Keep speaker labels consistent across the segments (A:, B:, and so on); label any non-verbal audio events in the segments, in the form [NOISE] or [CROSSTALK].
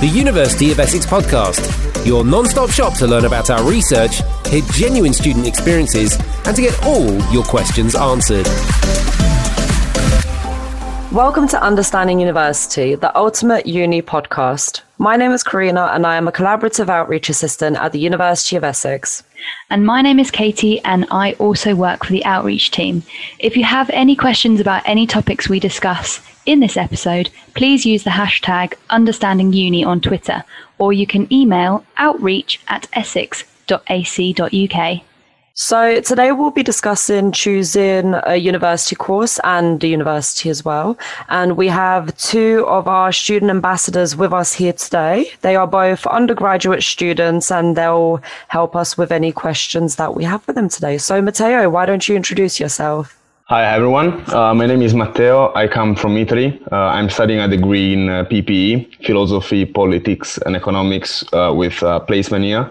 A: the University of Essex podcast, your non stop shop to learn about our research, hear genuine student experiences, and to get all your questions answered.
B: Welcome to Understanding University, the ultimate uni podcast. My name is Karina, and I am a collaborative outreach assistant at the University of Essex.
C: And my name is Katie, and I also work for the outreach team. If you have any questions about any topics we discuss in this episode, please use the hashtag understandinguni on Twitter, or you can email outreach at essex.ac.uk.
B: So, today we'll be discussing choosing a university course and a university as well. And we have two of our student ambassadors with us here today. They are both undergraduate students and they'll help us with any questions that we have for them today. So, Matteo, why don't you introduce yourself?
D: Hi everyone, uh, my name is Matteo. I come from Italy. Uh, I'm studying a degree in uh, PPE, philosophy, politics, and economics uh, with uh, placement year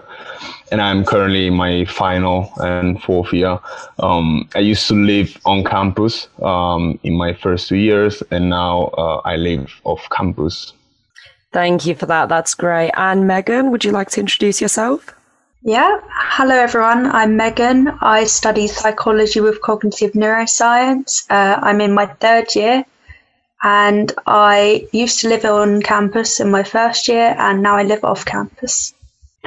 D: and I'm currently in my final and fourth year. Um, I used to live on campus um, in my first two years, and now uh, I live off campus.
B: Thank you for that. That's great. And Megan, would you like to introduce yourself?
E: Yeah. Hello, everyone. I'm Megan. I study psychology with cognitive neuroscience. Uh, I'm in my third year. And I used to live on campus in my first year, and now I live off campus.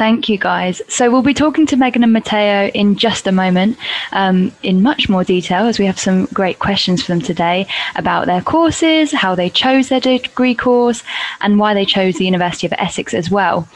C: Thank you, guys. So we'll be talking to Megan and Matteo in just a moment um, in much more detail as we have some great questions for them today about their courses, how they chose their degree course, and why they chose the University of Essex as well.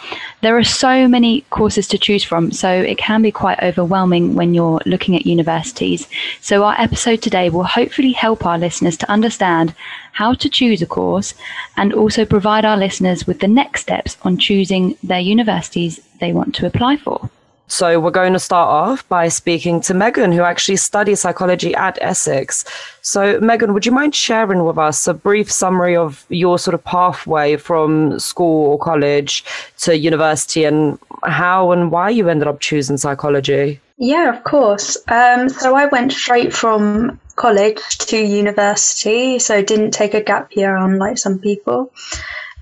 C: There are so many courses to choose from, so it can be quite overwhelming when you're looking at universities. So our episode today will hopefully help our listeners to understand how to choose a course and also provide our listeners with the next steps on choosing their universities they want to apply for.
B: So, we're going to start off by speaking to Megan, who actually studies psychology at Essex. So, Megan, would you mind sharing with us a brief summary of your sort of pathway from school or college to university and how and why you ended up choosing psychology?
E: Yeah, of course. Um, so, I went straight from college to university, so didn't take a gap year unlike some people.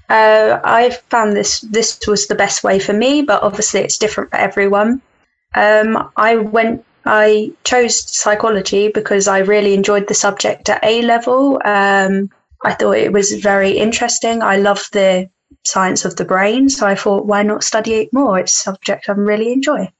E: Uh, I found this this was the best way for me, but obviously it's different for everyone. Um, I went. I chose psychology because I really enjoyed the subject at A level. Um, I thought it was very interesting. I love the science of the brain, so I thought, why not study it more? It's a subject I really enjoy.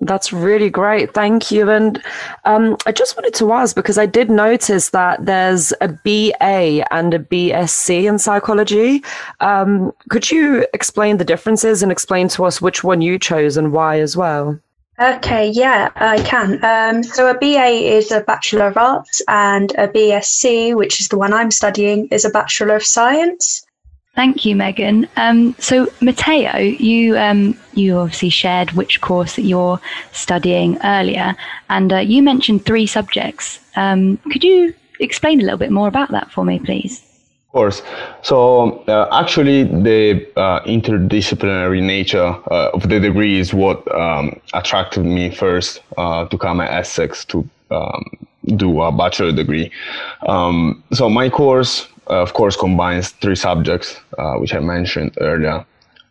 B: That's really great. Thank you. And um, I just wanted to ask because I did notice that there's a BA and a BSc in psychology. Um, could you explain the differences and explain to us which one you chose and why as well?
E: Okay, yeah, I can. Um, so a BA is a Bachelor of Arts, and a BSc, which is the one I'm studying, is a Bachelor of Science.
C: Thank you, Megan. Um, so, Matteo, you um, you obviously shared which course that you're studying earlier, and uh, you mentioned three subjects. Um, could you explain a little bit more about that for me, please?
D: Of course. So, uh, actually, the uh, interdisciplinary nature uh, of the degree is what um, attracted me first uh, to come at Essex to um, do a bachelor degree. Um, so, my course of course, combines three subjects, uh, which I mentioned earlier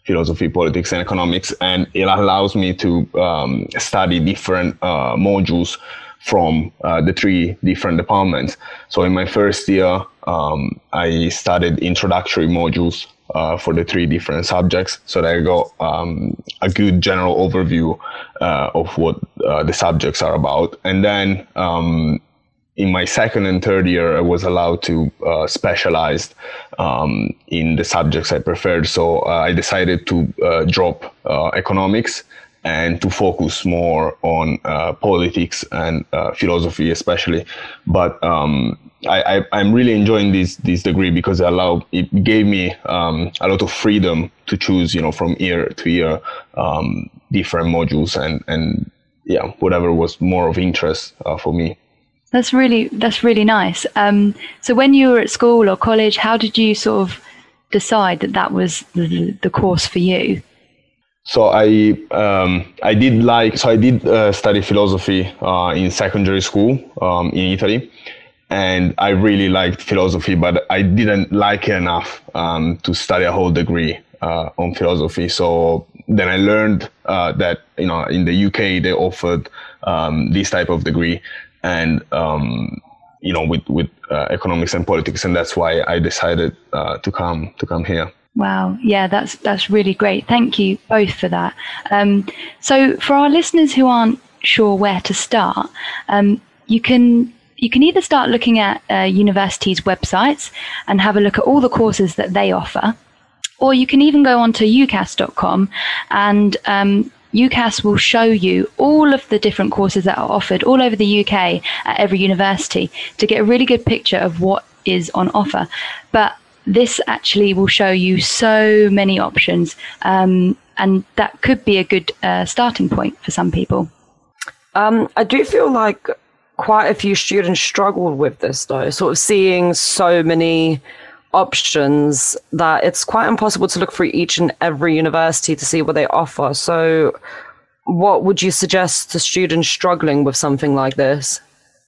D: philosophy, politics, and economics. And it allows me to um, study different uh, modules from uh, the three different departments. So in my first year, um, I studied introductory modules uh, for the three different subjects so that I got um, a good general overview uh, of what uh, the subjects are about. And then um, in my second and third year, I was allowed to uh, specialize um, in the subjects I preferred. So uh, I decided to uh, drop uh, economics and to focus more on uh, politics and uh, philosophy, especially. But um, I, am really enjoying this this degree because it allowed it gave me um, a lot of freedom to choose, you know, from year to year, um, different modules and and yeah, whatever was more of interest for me.
C: That's really that's really nice. Um, so when you were at school or college, how did you sort of decide that that was the, the course for you?
D: So I um, I did like so I did uh, study philosophy uh, in secondary school um, in Italy, and I really liked philosophy, but I didn't like it enough um, to study a whole degree uh, on philosophy. So then I learned uh, that you know in the UK they offered um, this type of degree, and um, you know with with uh, economics and politics, and that's why I decided uh, to come to come here.
C: Wow, yeah, that's that's really great. Thank you both for that. Um, so, for our listeners who aren't sure where to start, um, you can you can either start looking at uh, universities' websites and have a look at all the courses that they offer, or you can even go onto ucas.com and um, UCAS will show you all of the different courses that are offered all over the UK at every university to get a really good picture of what is on offer. But this actually will show you so many options, um, and that could be a good uh, starting point for some people.
B: Um, I do feel like quite a few students struggled with this, though, sort of seeing so many options that it's quite impossible to look through each and every university to see what they offer. So, what would you suggest to students struggling with something like this?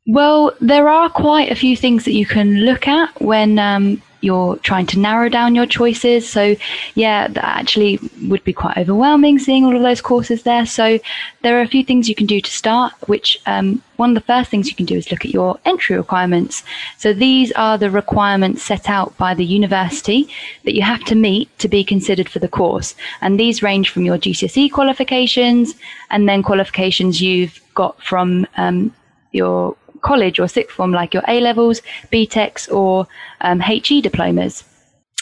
C: Well, there are quite a few things that you can look at when um, you're trying to narrow down your choices. So, yeah, that actually would be quite overwhelming seeing all of those courses there. So, there are a few things you can do to start, which um, one of the first things you can do is look at your entry requirements. So, these are the requirements set out by the university that you have to meet to be considered for the course. And these range from your GCSE qualifications and then qualifications you've got from um, your college or sixth form, like your A levels, BTECs, or um, HE diplomas.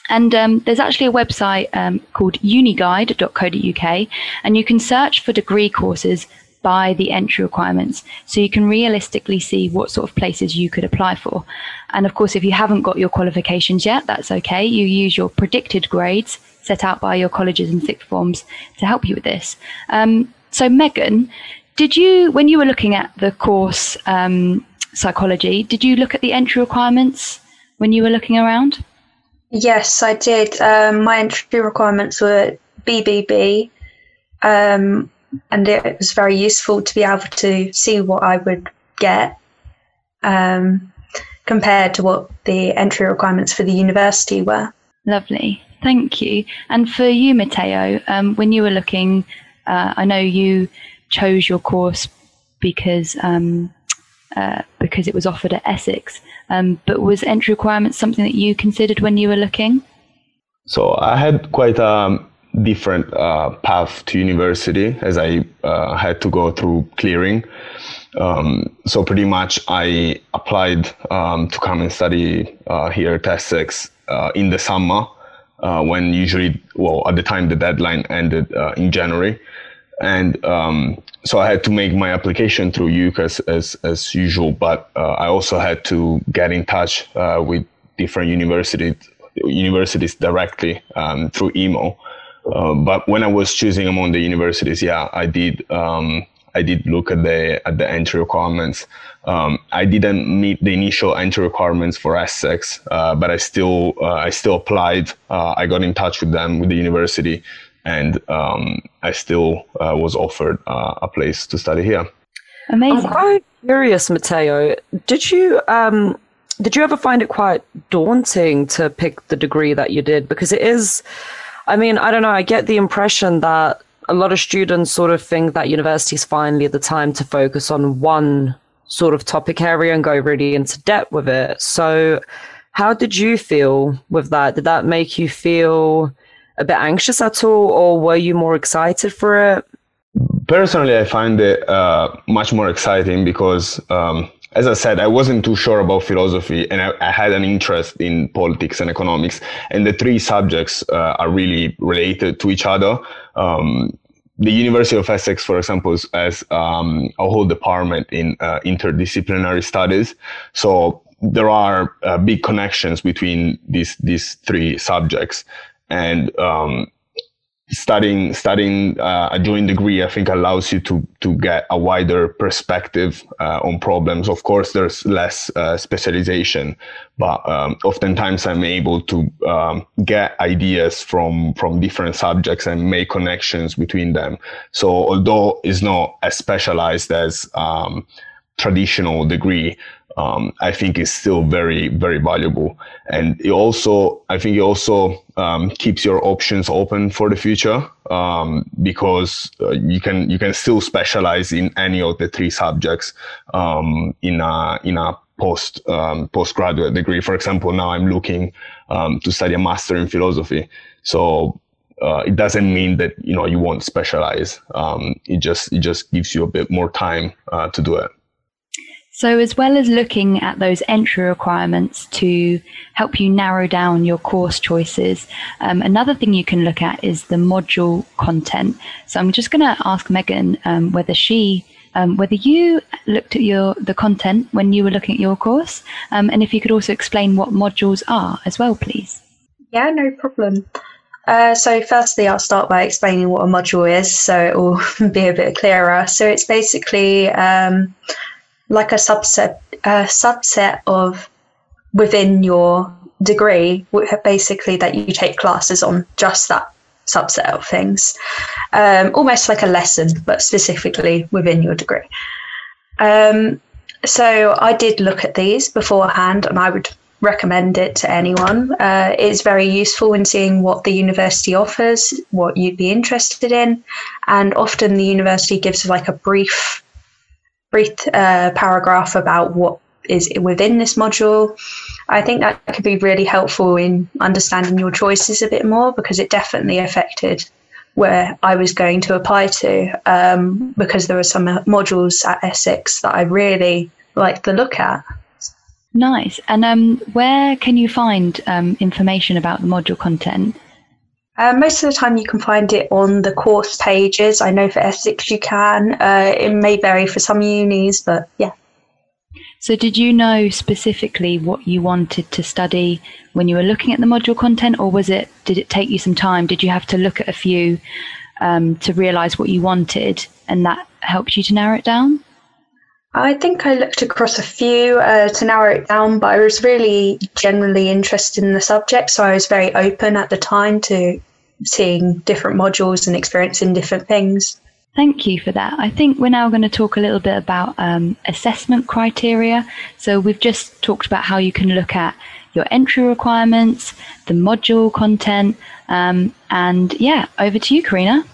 C: And um, there's actually a website um, called uniguide.co.uk, and you can search for degree courses by the entry requirements. So you can realistically see what sort of places you could apply for. And of course, if you haven't got your qualifications yet, that's okay. You use your predicted grades set out by your colleges and sixth forms to help you with this. Um, so, Megan, did you, when you were looking at the course um, psychology, did you look at the entry requirements when you were looking around?
E: Yes, I did. Um, my entry requirements were BBB, um, and it was very useful to be able to see what I would get um, compared to what the entry requirements for the university were.
C: Lovely, thank you. And for you, Matteo, um, when you were looking, uh, I know you chose your course because um, uh, because it was offered at Essex. Um, but was entry requirements something that you considered when you were looking?
D: So I had quite a different uh, path to university as I uh, had to go through clearing. Um, so pretty much I applied um, to come and study uh, here at Essex uh, in the summer when usually, well, at the time the deadline ended in January and um, so I had to make my application through UCAS as as usual, but uh, I also had to get in touch uh, with different universities universities directly um, through email. Uh, but when I was choosing among the universities, yeah, I did um, I did look at the at the entry requirements. Um, I didn't meet the initial entry requirements for Essex, uh, but I still uh, I still applied. Uh, I got in touch with them with the university and um, I still uh, was offered uh, a place to study here.
C: Amazing.
B: I'm quite curious, Matteo. Did you um, did you ever find it quite daunting to pick the degree that you did? Because it is, I mean, I don't know. I get the impression that a lot of students sort of think that university is finally the time to focus on one sort of topic area and go really into depth with it. So, how did you feel with that? Did that make you feel a bit anxious at all, or were you more excited for it?
D: Personally, I find it uh, much more exciting because, um, as I said, I wasn't too sure about philosophy and I, I, had an interest in politics and economics. And the three subjects uh, are really related to each other. Um, the University of Essex, for example, has um, a whole department in uh, interdisciplinary studies. So there are uh, big connections between these these three subjects and um, studying studying uh, a joint degree i think allows you to to get a wider perspective uh, on problems. Of course there's less uh, specialization but um, oftentimes i'm able to um, get ideas from from different subjects and make connections between them. So although it's not as specialized as um, traditional degree um, I think is still very, very valuable. And it also, I think it also um, keeps your options open for the future um, because uh, you can you can still specialize in any of the three subjects um, in a in a post um, postgraduate degree. For example, now I'm looking um, to study a master in philosophy. So uh, it doesn't mean that you know you won't specialize. It just it just gives you a bit more time uh, to do it.
C: So, as well as looking at those entry requirements to help you narrow down your course choices, um, another thing you can look at is the module content. So, I'm just going to ask Megan um, whether she, um, whether you looked at your the content when you were looking at your course, um, and if you could also explain what modules are as well, please.
E: Yeah, no problem. Uh, so, firstly, I'll start by explaining what a module is, so it will [LAUGHS] be a bit clearer. So, it's basically um, like a subset a subset of within your degree basically that you take classes on just that subset of things. Um, almost like a lesson but specifically within your degree. Um, so i did look at these beforehand and i would recommend it to anyone. Uh, it's very useful in seeing what the university offers what you'd be interested in and often the university gives like a brief brief uh, paragraph about what is within this module. I think that could be really helpful in understanding your choices a bit more because it definitely affected where I was going to apply to um, because there were some modules at Essex that I really liked the look at.
C: Nice. And um, where can you find um, information about the module content?
E: Uh, most of the time, you can find it on the course pages. I know for Essex you can. Uh, it may vary for some unis, but yeah.
C: So, did you know specifically what you wanted to study when you were looking at the module content, or was it? Did it take you some time? Did you have to look at a few um, to realise what you wanted, and that helped you to narrow it down?
E: I think I looked across a few uh, to narrow it down, but I was really generally interested in the subject, so I was very open at the time to seeing different modules and experiencing different things.
C: Thank you for that. I think we're now going to talk a little bit about um, assessment criteria. So, we've just talked about how you can look at your entry requirements, the module content, um, and yeah, over to you, Karina.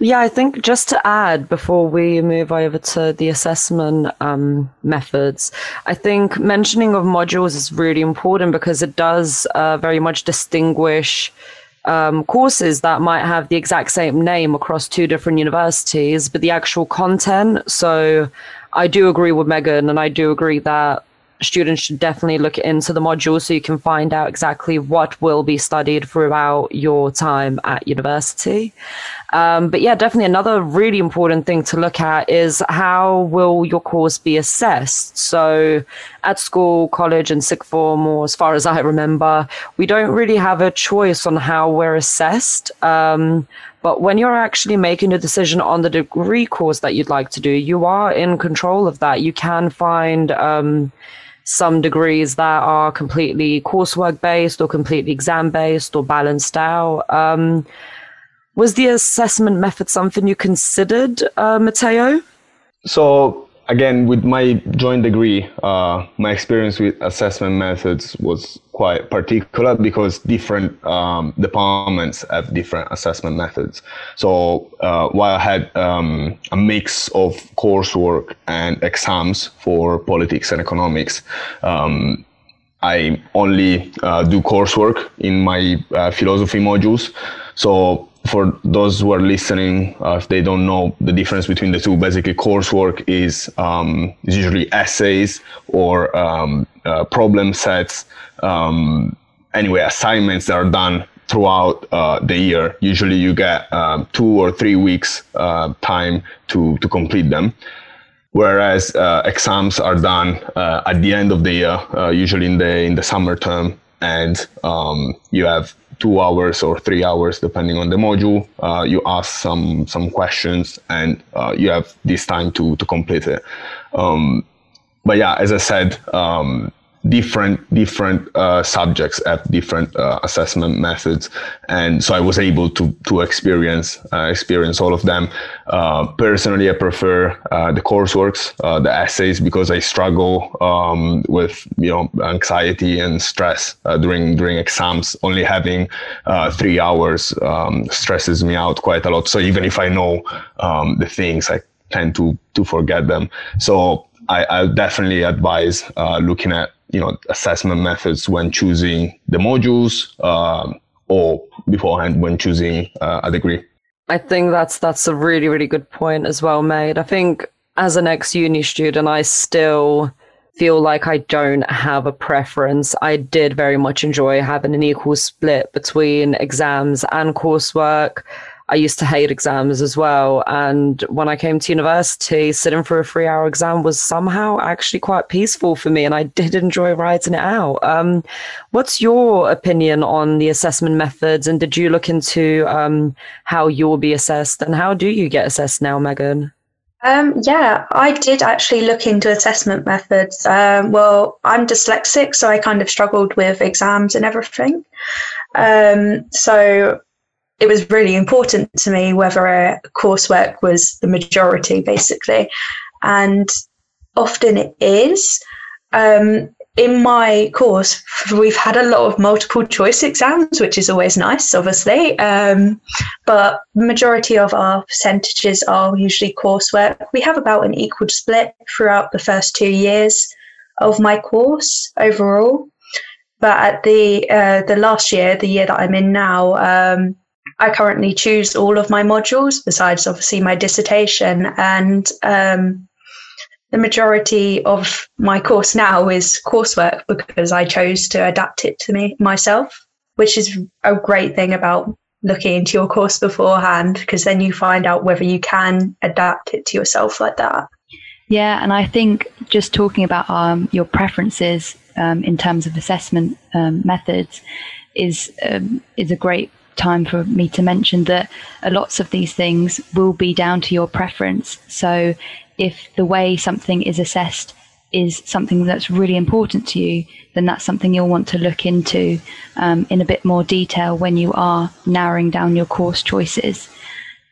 B: Yeah, I think just to add before we move over to the assessment um, methods, I think mentioning of modules is really important because it does uh, very much distinguish um, courses that might have the exact same name across two different universities, but the actual content. So I do agree with Megan, and I do agree that students should definitely look into the modules so you can find out exactly what will be studied throughout your time at university. Um, but yeah, definitely another really important thing to look at is how will your course be assessed? So at school, college, and sixth form, or as far as I remember, we don't really have a choice on how we're assessed. Um, but when you're actually making a decision on the degree course that you'd like to do, you are in control of that. You can find um, some degrees that are completely coursework based or completely exam based or balanced out. Um, was the assessment method something you considered, uh, Matteo?
D: So again, with my joint degree, uh, my experience with assessment methods was quite particular because different um, departments have different assessment methods. So uh, while I had um, a mix of coursework and exams for politics and economics, um, I only uh, do coursework in my uh, philosophy modules. So for those who are listening, uh, if they don't know the difference between the two, basically coursework is, um, is usually essays or um, uh, problem sets. Um, anyway, assignments that are done throughout uh, the year. Usually, you get um, two or three weeks uh, time to to complete them. Whereas uh, exams are done uh, at the end of the year, usually in the in the summer term, and um, you have two hours or three hours depending on the module uh, you ask some some questions and uh, you have this time to to complete it. Um, but yeah as i said um, different different uh, subjects at different uh, assessment methods, and so I was able to to experience uh, experience all of them. Uh, personally, I prefer uh, the courseworks, uh, the essays, because I struggle um, with you know anxiety and stress during during exams. Only having three hours um, stresses me out quite a lot. So even if I know um, the things, I tend to to forget them. So I, I definitely advise uh, looking at you know assessment methods when choosing the modules um, or beforehand when choosing uh, a degree.
B: I think that's that's a really really good point as well made. I think as an ex uni student, I still feel like I don't have a preference. I did very much enjoy having an equal split between exams and coursework. I used to hate exams as well. And when I came to university, sitting for a three hour exam was somehow actually quite peaceful for me. And I did enjoy writing it out. Um, what's your opinion on the assessment methods? And did you look into um, how you'll be assessed? And how do you get assessed now, Megan?
E: Um, yeah, I did actually look into assessment methods. Um, well, I'm dyslexic, so I kind of struggled with exams and everything. Um, so it was really important to me whether a coursework was the majority, basically. And often it is. Um, in my course, we've had a lot of multiple choice exams, which is always nice, obviously. Um, but the majority of our percentages are usually coursework. We have about an equal split throughout the first two years of my course overall. But at the uh, the last year, the year that I'm in now, um, I currently choose all of my modules, besides obviously my dissertation. And um, the majority of my course now is coursework because I chose to adapt it to me myself, which is a great thing about looking into your course beforehand because then you find out whether you can adapt it to yourself like that.
C: Yeah, and I think just talking about um, your preferences um, in terms of assessment um, methods is um, is a great time for me to mention that lots of these things will be down to your preference. So if the way something is assessed is something that's really important to you, then that's something you'll want to look into um, in a bit more detail when you are narrowing down your course choices.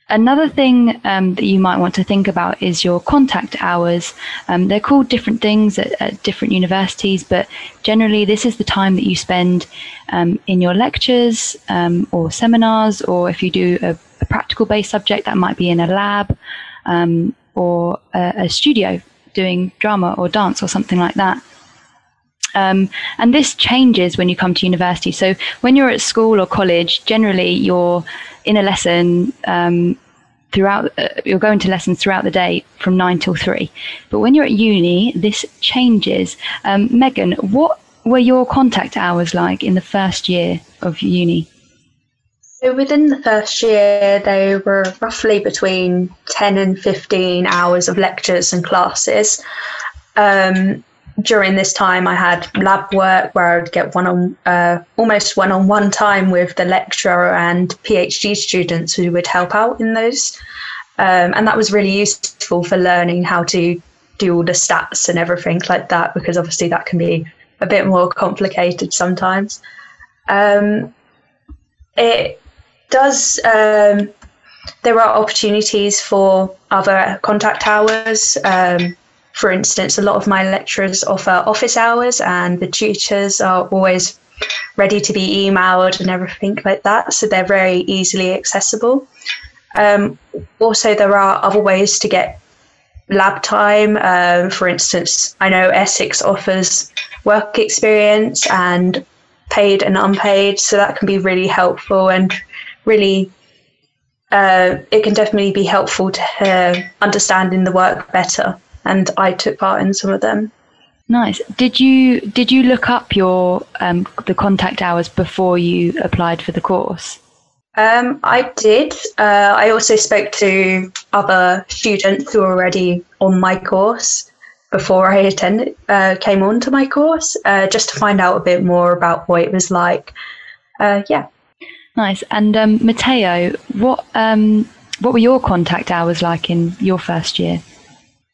C: Another thing um, that you might want to think about is your contact hours. Um, they're called different things at, at, different universities, but generally, this is the time that you spend um, in your lectures um, or seminars, or if you do a, a, practical based subject, that might be in a lab um, or a, a, studio doing drama or dance or something like that. Um, and this changes when you come to university. So when you're at school or college, generally you're in a lesson um, throughout uh, you're going to lessons throughout the day from 9 till 3 but when you're at uni this changes. Um, megan what were your contact hours like in the first year of uni?
E: So within the first year they were roughly between 10 and 15 hours of lectures and classes. Um, during this time, I had lab work where I would get one on uh, almost one on one time with the lecturer and PhD students who would help out in those. Um, and that was really useful for learning how to do all the stats and everything like that, because obviously that can be a bit more complicated sometimes. Um, it does, um, there are opportunities for other contact hours. Um, for instance, a lot of my lecturers offer office hours, and the tutors are always ready to be emailed and everything like that. So they're very easily accessible. Um, also, there are other ways to get lab time. Uh, for instance, I know Essex offers work experience and paid and unpaid, so that can be really helpful and really. Uh, it can definitely be helpful to uh, understanding the work better and I took part in some of them.
C: Nice. Did you did you look up your um, the contact hours before you applied for the course?
E: Um, I did. Uh, I also spoke to other students who were already on my course before I attended uh, came on to my course, uh, just to find out a bit more about what it was like. Uh, yeah.
C: Nice. And um, Matteo, what um, what were your contact hours like in your first year?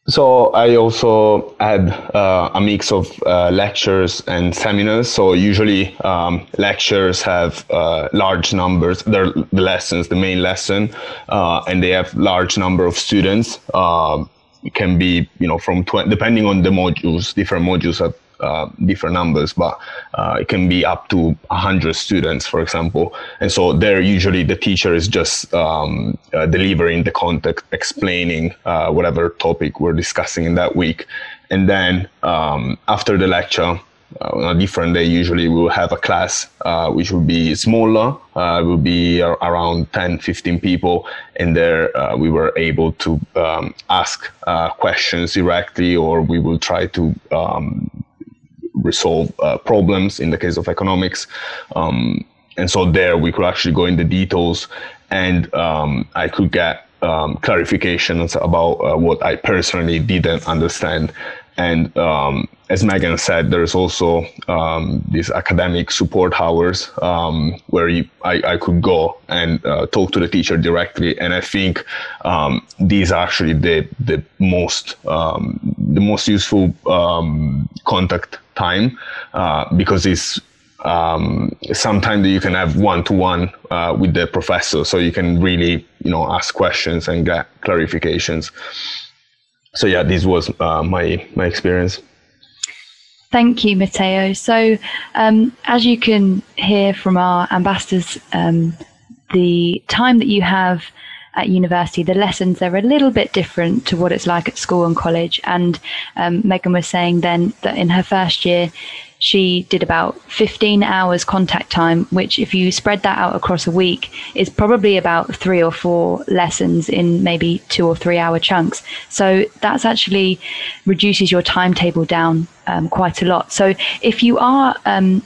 D: So I also had uh, a mix of uh, lectures and seminars. So usually um, lectures have uh, large numbers. They're the lessons, the main lesson, uh, and they have large number of students. Uh, it can be, you know, from 20, depending on the modules, different modules have uh, different numbers, but uh, it can be up to 100 students, for example. And so there, usually the teacher is just um, uh, delivering the content, explaining uh, whatever topic we're discussing in that week. And then um, after the lecture, uh, on a different day, usually we will have a class which will be smaller, will be ar- around 10, 15 people. And there we were able to um, ask questions directly, or we will try to um, resolve uh, problems in the case of economics. Um, and so there we could actually go in the details and um, I could get um, clarifications about uh, what I personally didn't understand. And um, as Megan said, there's also um, these academic support hours um, where you, I, I, could go and uh, talk to the teacher directly. And I think um, these are actually the the most um, the most useful contact time uh, because it's um, sometimes you can have one to one with the professor, so you can really you know ask questions and get clarifications so yeah, this was uh, my my experience.
C: Thank you, Matteo. So, um, as you can hear from our ambassadors, um, the time that you have at university, the lessons are a little bit different to what it's like at school and college. And um, Megan was saying then that in her first year, she did about 15 hours contact time, which, if you spread that out across a week, is probably about three or four lessons in maybe two or three hour chunks. So that's actually reduces your timetable down um, quite a lot. So if you are um,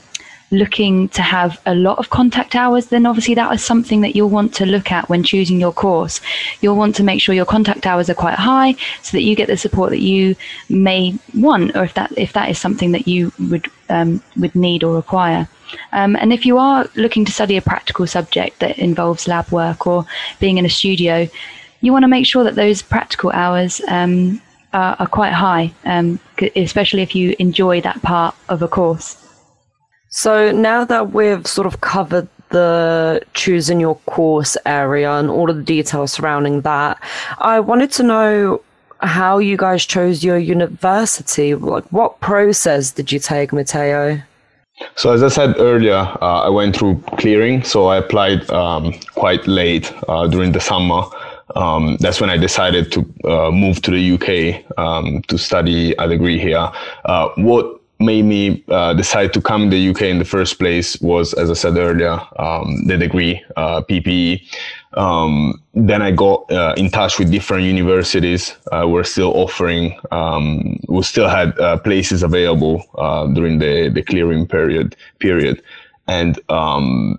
C: looking to have a lot of contact hours, then obviously that is something that you'll want to look at when choosing your course. You'll want to make sure your contact hours are quite high so that you get the support that you may want, or if that if that is something that you would um, would need or require. Um, and if you are looking to study a practical subject that involves lab work or being in a studio, you want to make sure that those practical hours um, are, are, quite high, um, especially if you enjoy that part of a course.
B: So now that we've sort of covered the choosing your course area and all of the details surrounding that, I wanted to know how you guys chose your university. Like, what process did you take, Matteo?
D: So as I said earlier, uh, I went through clearing. So I applied um, quite late uh, during the summer. Um, that's when I decided to uh, move to the UK um, to study a degree here. Uh, what made me uh, decide to come to the UK in the first place was, as I said earlier, um, the degree, uh, PPE. Um, then I got uh, in touch with different universities. Uh, we're still offering, um, we still had uh, places available uh, during the, the clearing period. Period, and um,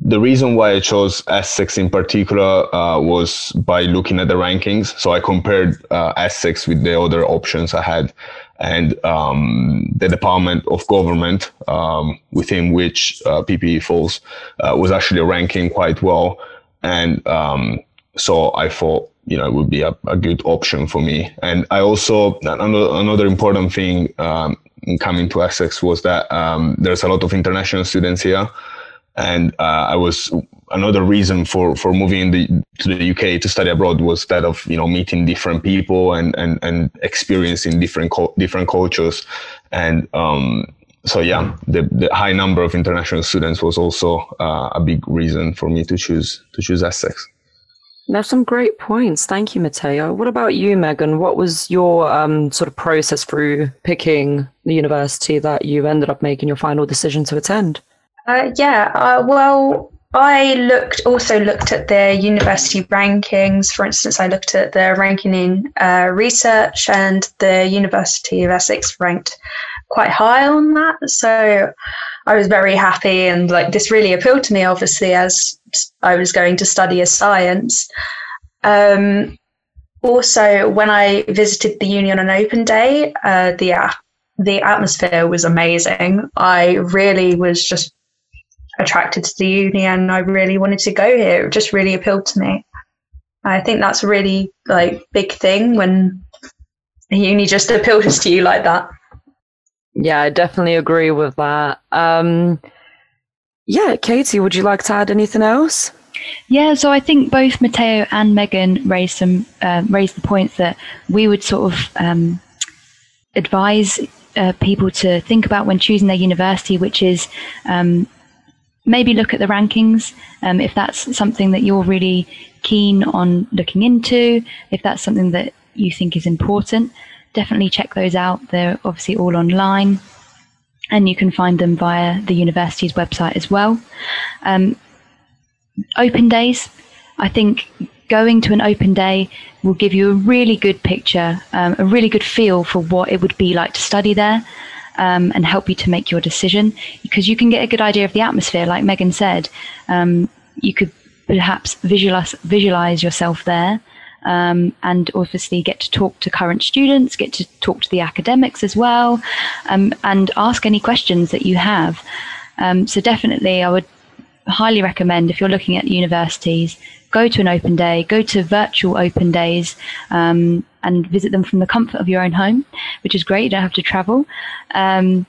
D: the reason why I chose Essex in particular uh, was by looking at the rankings. So I compared uh, Essex with the other options I had, and um, the Department of Government, um, within which uh, PPE falls, uh, was actually ranking quite well. And um, so I thought, you know, it would be a, a, good option for me. And I also, another, another important thing um, in coming to Essex was that um, there's a lot of international students here and uh, I was another reason for for moving the, to the UK to study abroad was that of you know meeting different people and and and experiencing different different cultures, and um, so yeah, the the high number of international students was also uh, a big reason for me to choose to choose Essex.
B: That's some great points. Thank you, Matteo. What about you, Megan? What was your um, sort of process through picking the university that you ended up making your final decision to attend?
E: Uh, yeah, uh, well, I looked also looked at their university rankings. For instance, I looked at their ranking in uh, research, and the University of Essex ranked quite high on that. So I was very happy, and like this really appealed to me, obviously, as I was going to study a science. Um, also, when I visited the uni on an open day, uh, the the atmosphere was amazing. I really was just attracted to the uni and I really wanted to go here. It just really appealed to me. I think that's a really like big thing when uni just appeals to you like that.
B: Yeah, I definitely agree with that. Um, yeah, Katie, would you like to add anything else?
C: Yeah, so I think both Matteo and Megan raised some uh, raised the points that we would sort of um, advise uh, people to think about when choosing their university, which is um, maybe look at the rankings um, if that's something that you're really keen on looking into, if that's something that you think is important. Definitely check those out. They're obviously all online and you can find them via the university's website as well. Um, open days, I think going to an open day will give you a really good picture, um, a really good feel for what it would be like to study there. Um, and help you to make your decision because you can get a good idea of the atmosphere, like Megan said. Um, you could perhaps visualize visualize yourself there, um, and obviously get to talk to current students, get to talk to the academics as well, um, and ask any questions that you have. Um, so definitely, I would highly recommend if you're looking at universities, go to an open day, go to virtual open days, um, and visit them from the comfort of your own home, which is great. You don't have to travel. Um,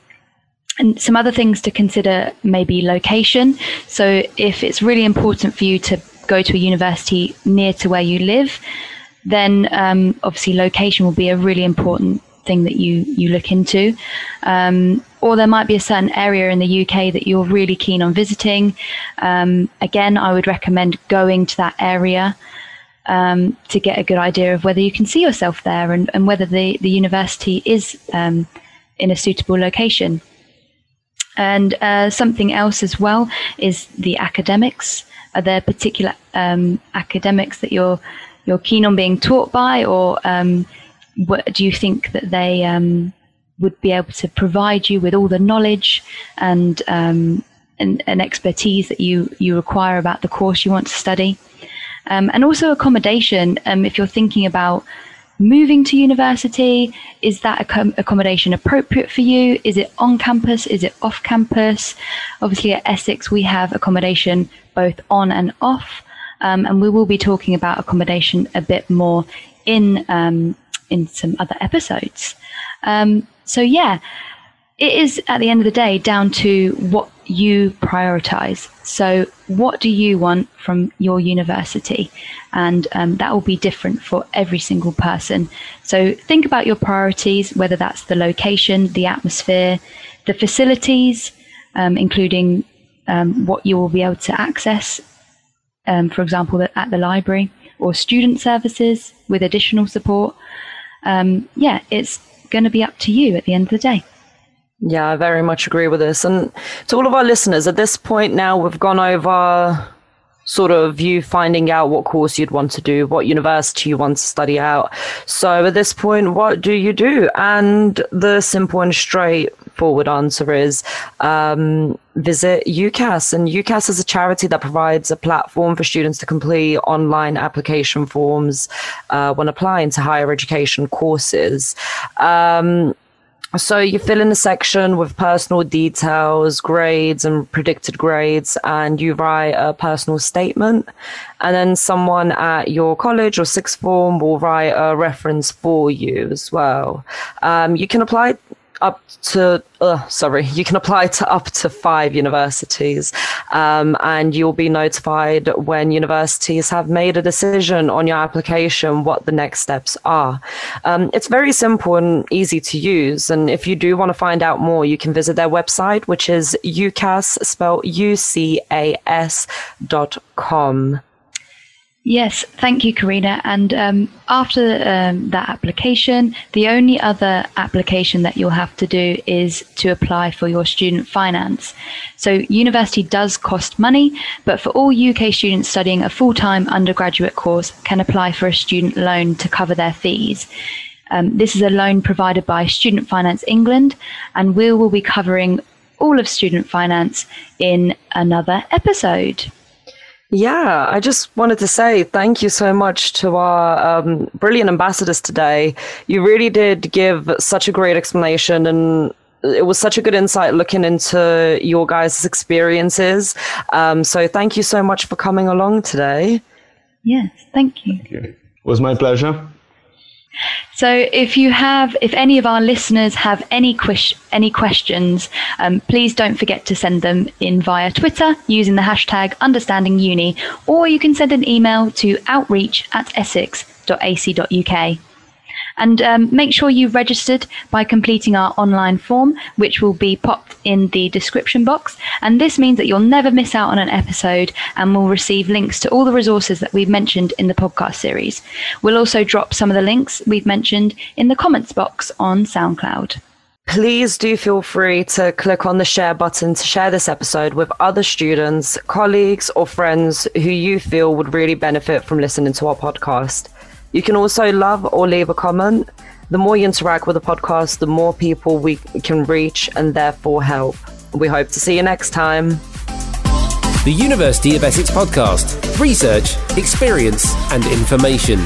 C: and some other things to consider maybe location. So if it's really important for you to go to a university near to where you live, then um, obviously location will be a really important thing that you you look into. Um, or there might be a certain area in the UK that you're really keen on visiting. Um, again, I would recommend going to that area um, to get a good idea of whether you can see yourself there and, and whether the, the university is um, in a suitable location. And uh, something else as well is the academics. Are there particular um, academics that you're you're keen on being taught by, or um, what, do you think that they um, would be able to provide you with all the knowledge and, um, and, and expertise that you you require about the course you want to study? Um, and also accommodation. Um, if you're thinking about moving to university, is that accommodation appropriate for you? Is it on campus? Is it off campus? Obviously, at Essex, we have accommodation both on and off. Um, and we will be talking about accommodation a bit more in um, in some other episodes. Um, so yeah, it is at the end of the day down to what you prioritize. So, what do you want from your university? And um, that will be different for every single person. So, think about your priorities, whether that's the location, the atmosphere, the facilities, um, including um, what you will be able to access, um, for example, at the library, or student services with additional support. Um, yeah, it's going to be up to you at the end of the day.
B: Yeah, I very much agree with this. And to all of our listeners, at this point now, we've gone over sort of you finding out what course you'd want to do, what university you want to study out. So at this point, what do you do? And the simple and straightforward answer is um, visit UCAS. And UCAS is a charity that provides a platform for students to complete online application forms uh, when applying to higher education courses. Um, so you fill in a section with personal details, grades, and predicted grades, and you write a personal statement. And then someone at your college or sixth form will write a reference for you as well. Um, you can apply up to uh, sorry you can apply to up to five universities um, and you'll be notified when universities have made a decision on your application what the next steps are. Um, it's very simple and easy to use and if you do want to find out more you can visit their website which is ucas spelled u-c-a-s dot com
C: Yes, thank you, Karina. And um, after um, that application, the only other application that you'll have to do is to apply for your student finance. So, university does cost money, but for all UK students studying a full time undergraduate course, can apply for a student loan to cover their fees. Um, this is a loan provided by Student Finance England, and we will be covering all of student finance in another episode.
B: Yeah, I just wanted to say thank you so much to our um, brilliant ambassadors today. You really did give such a great explanation and it was such a good insight looking into your guys' experiences. Um, so thank you so much for coming along today.
C: Yes, thank you. Thank you.
D: It was my pleasure.
C: So, if you have, if any of our listeners have any quish, any questions, um, please don't forget to send them in via Twitter using the hashtag UnderstandingUni, or you can send an email to outreach at essex.ac.uk. And um, make sure you've registered by completing our online form, which will be popped in the description box. And this means that you'll never miss out on an episode and will receive links to all the resources that we've mentioned in the podcast series. We'll also drop some of the links we've mentioned in the comments box on SoundCloud.
B: Please do feel free to click on the share button to share this episode with other students, colleagues, or friends who you feel would really benefit from listening to our podcast. You can also love or leave a comment. The more you interact with the podcast, the more people we can reach and therefore help. We hope to see you next time.
A: The University of Essex podcast research, experience, and information.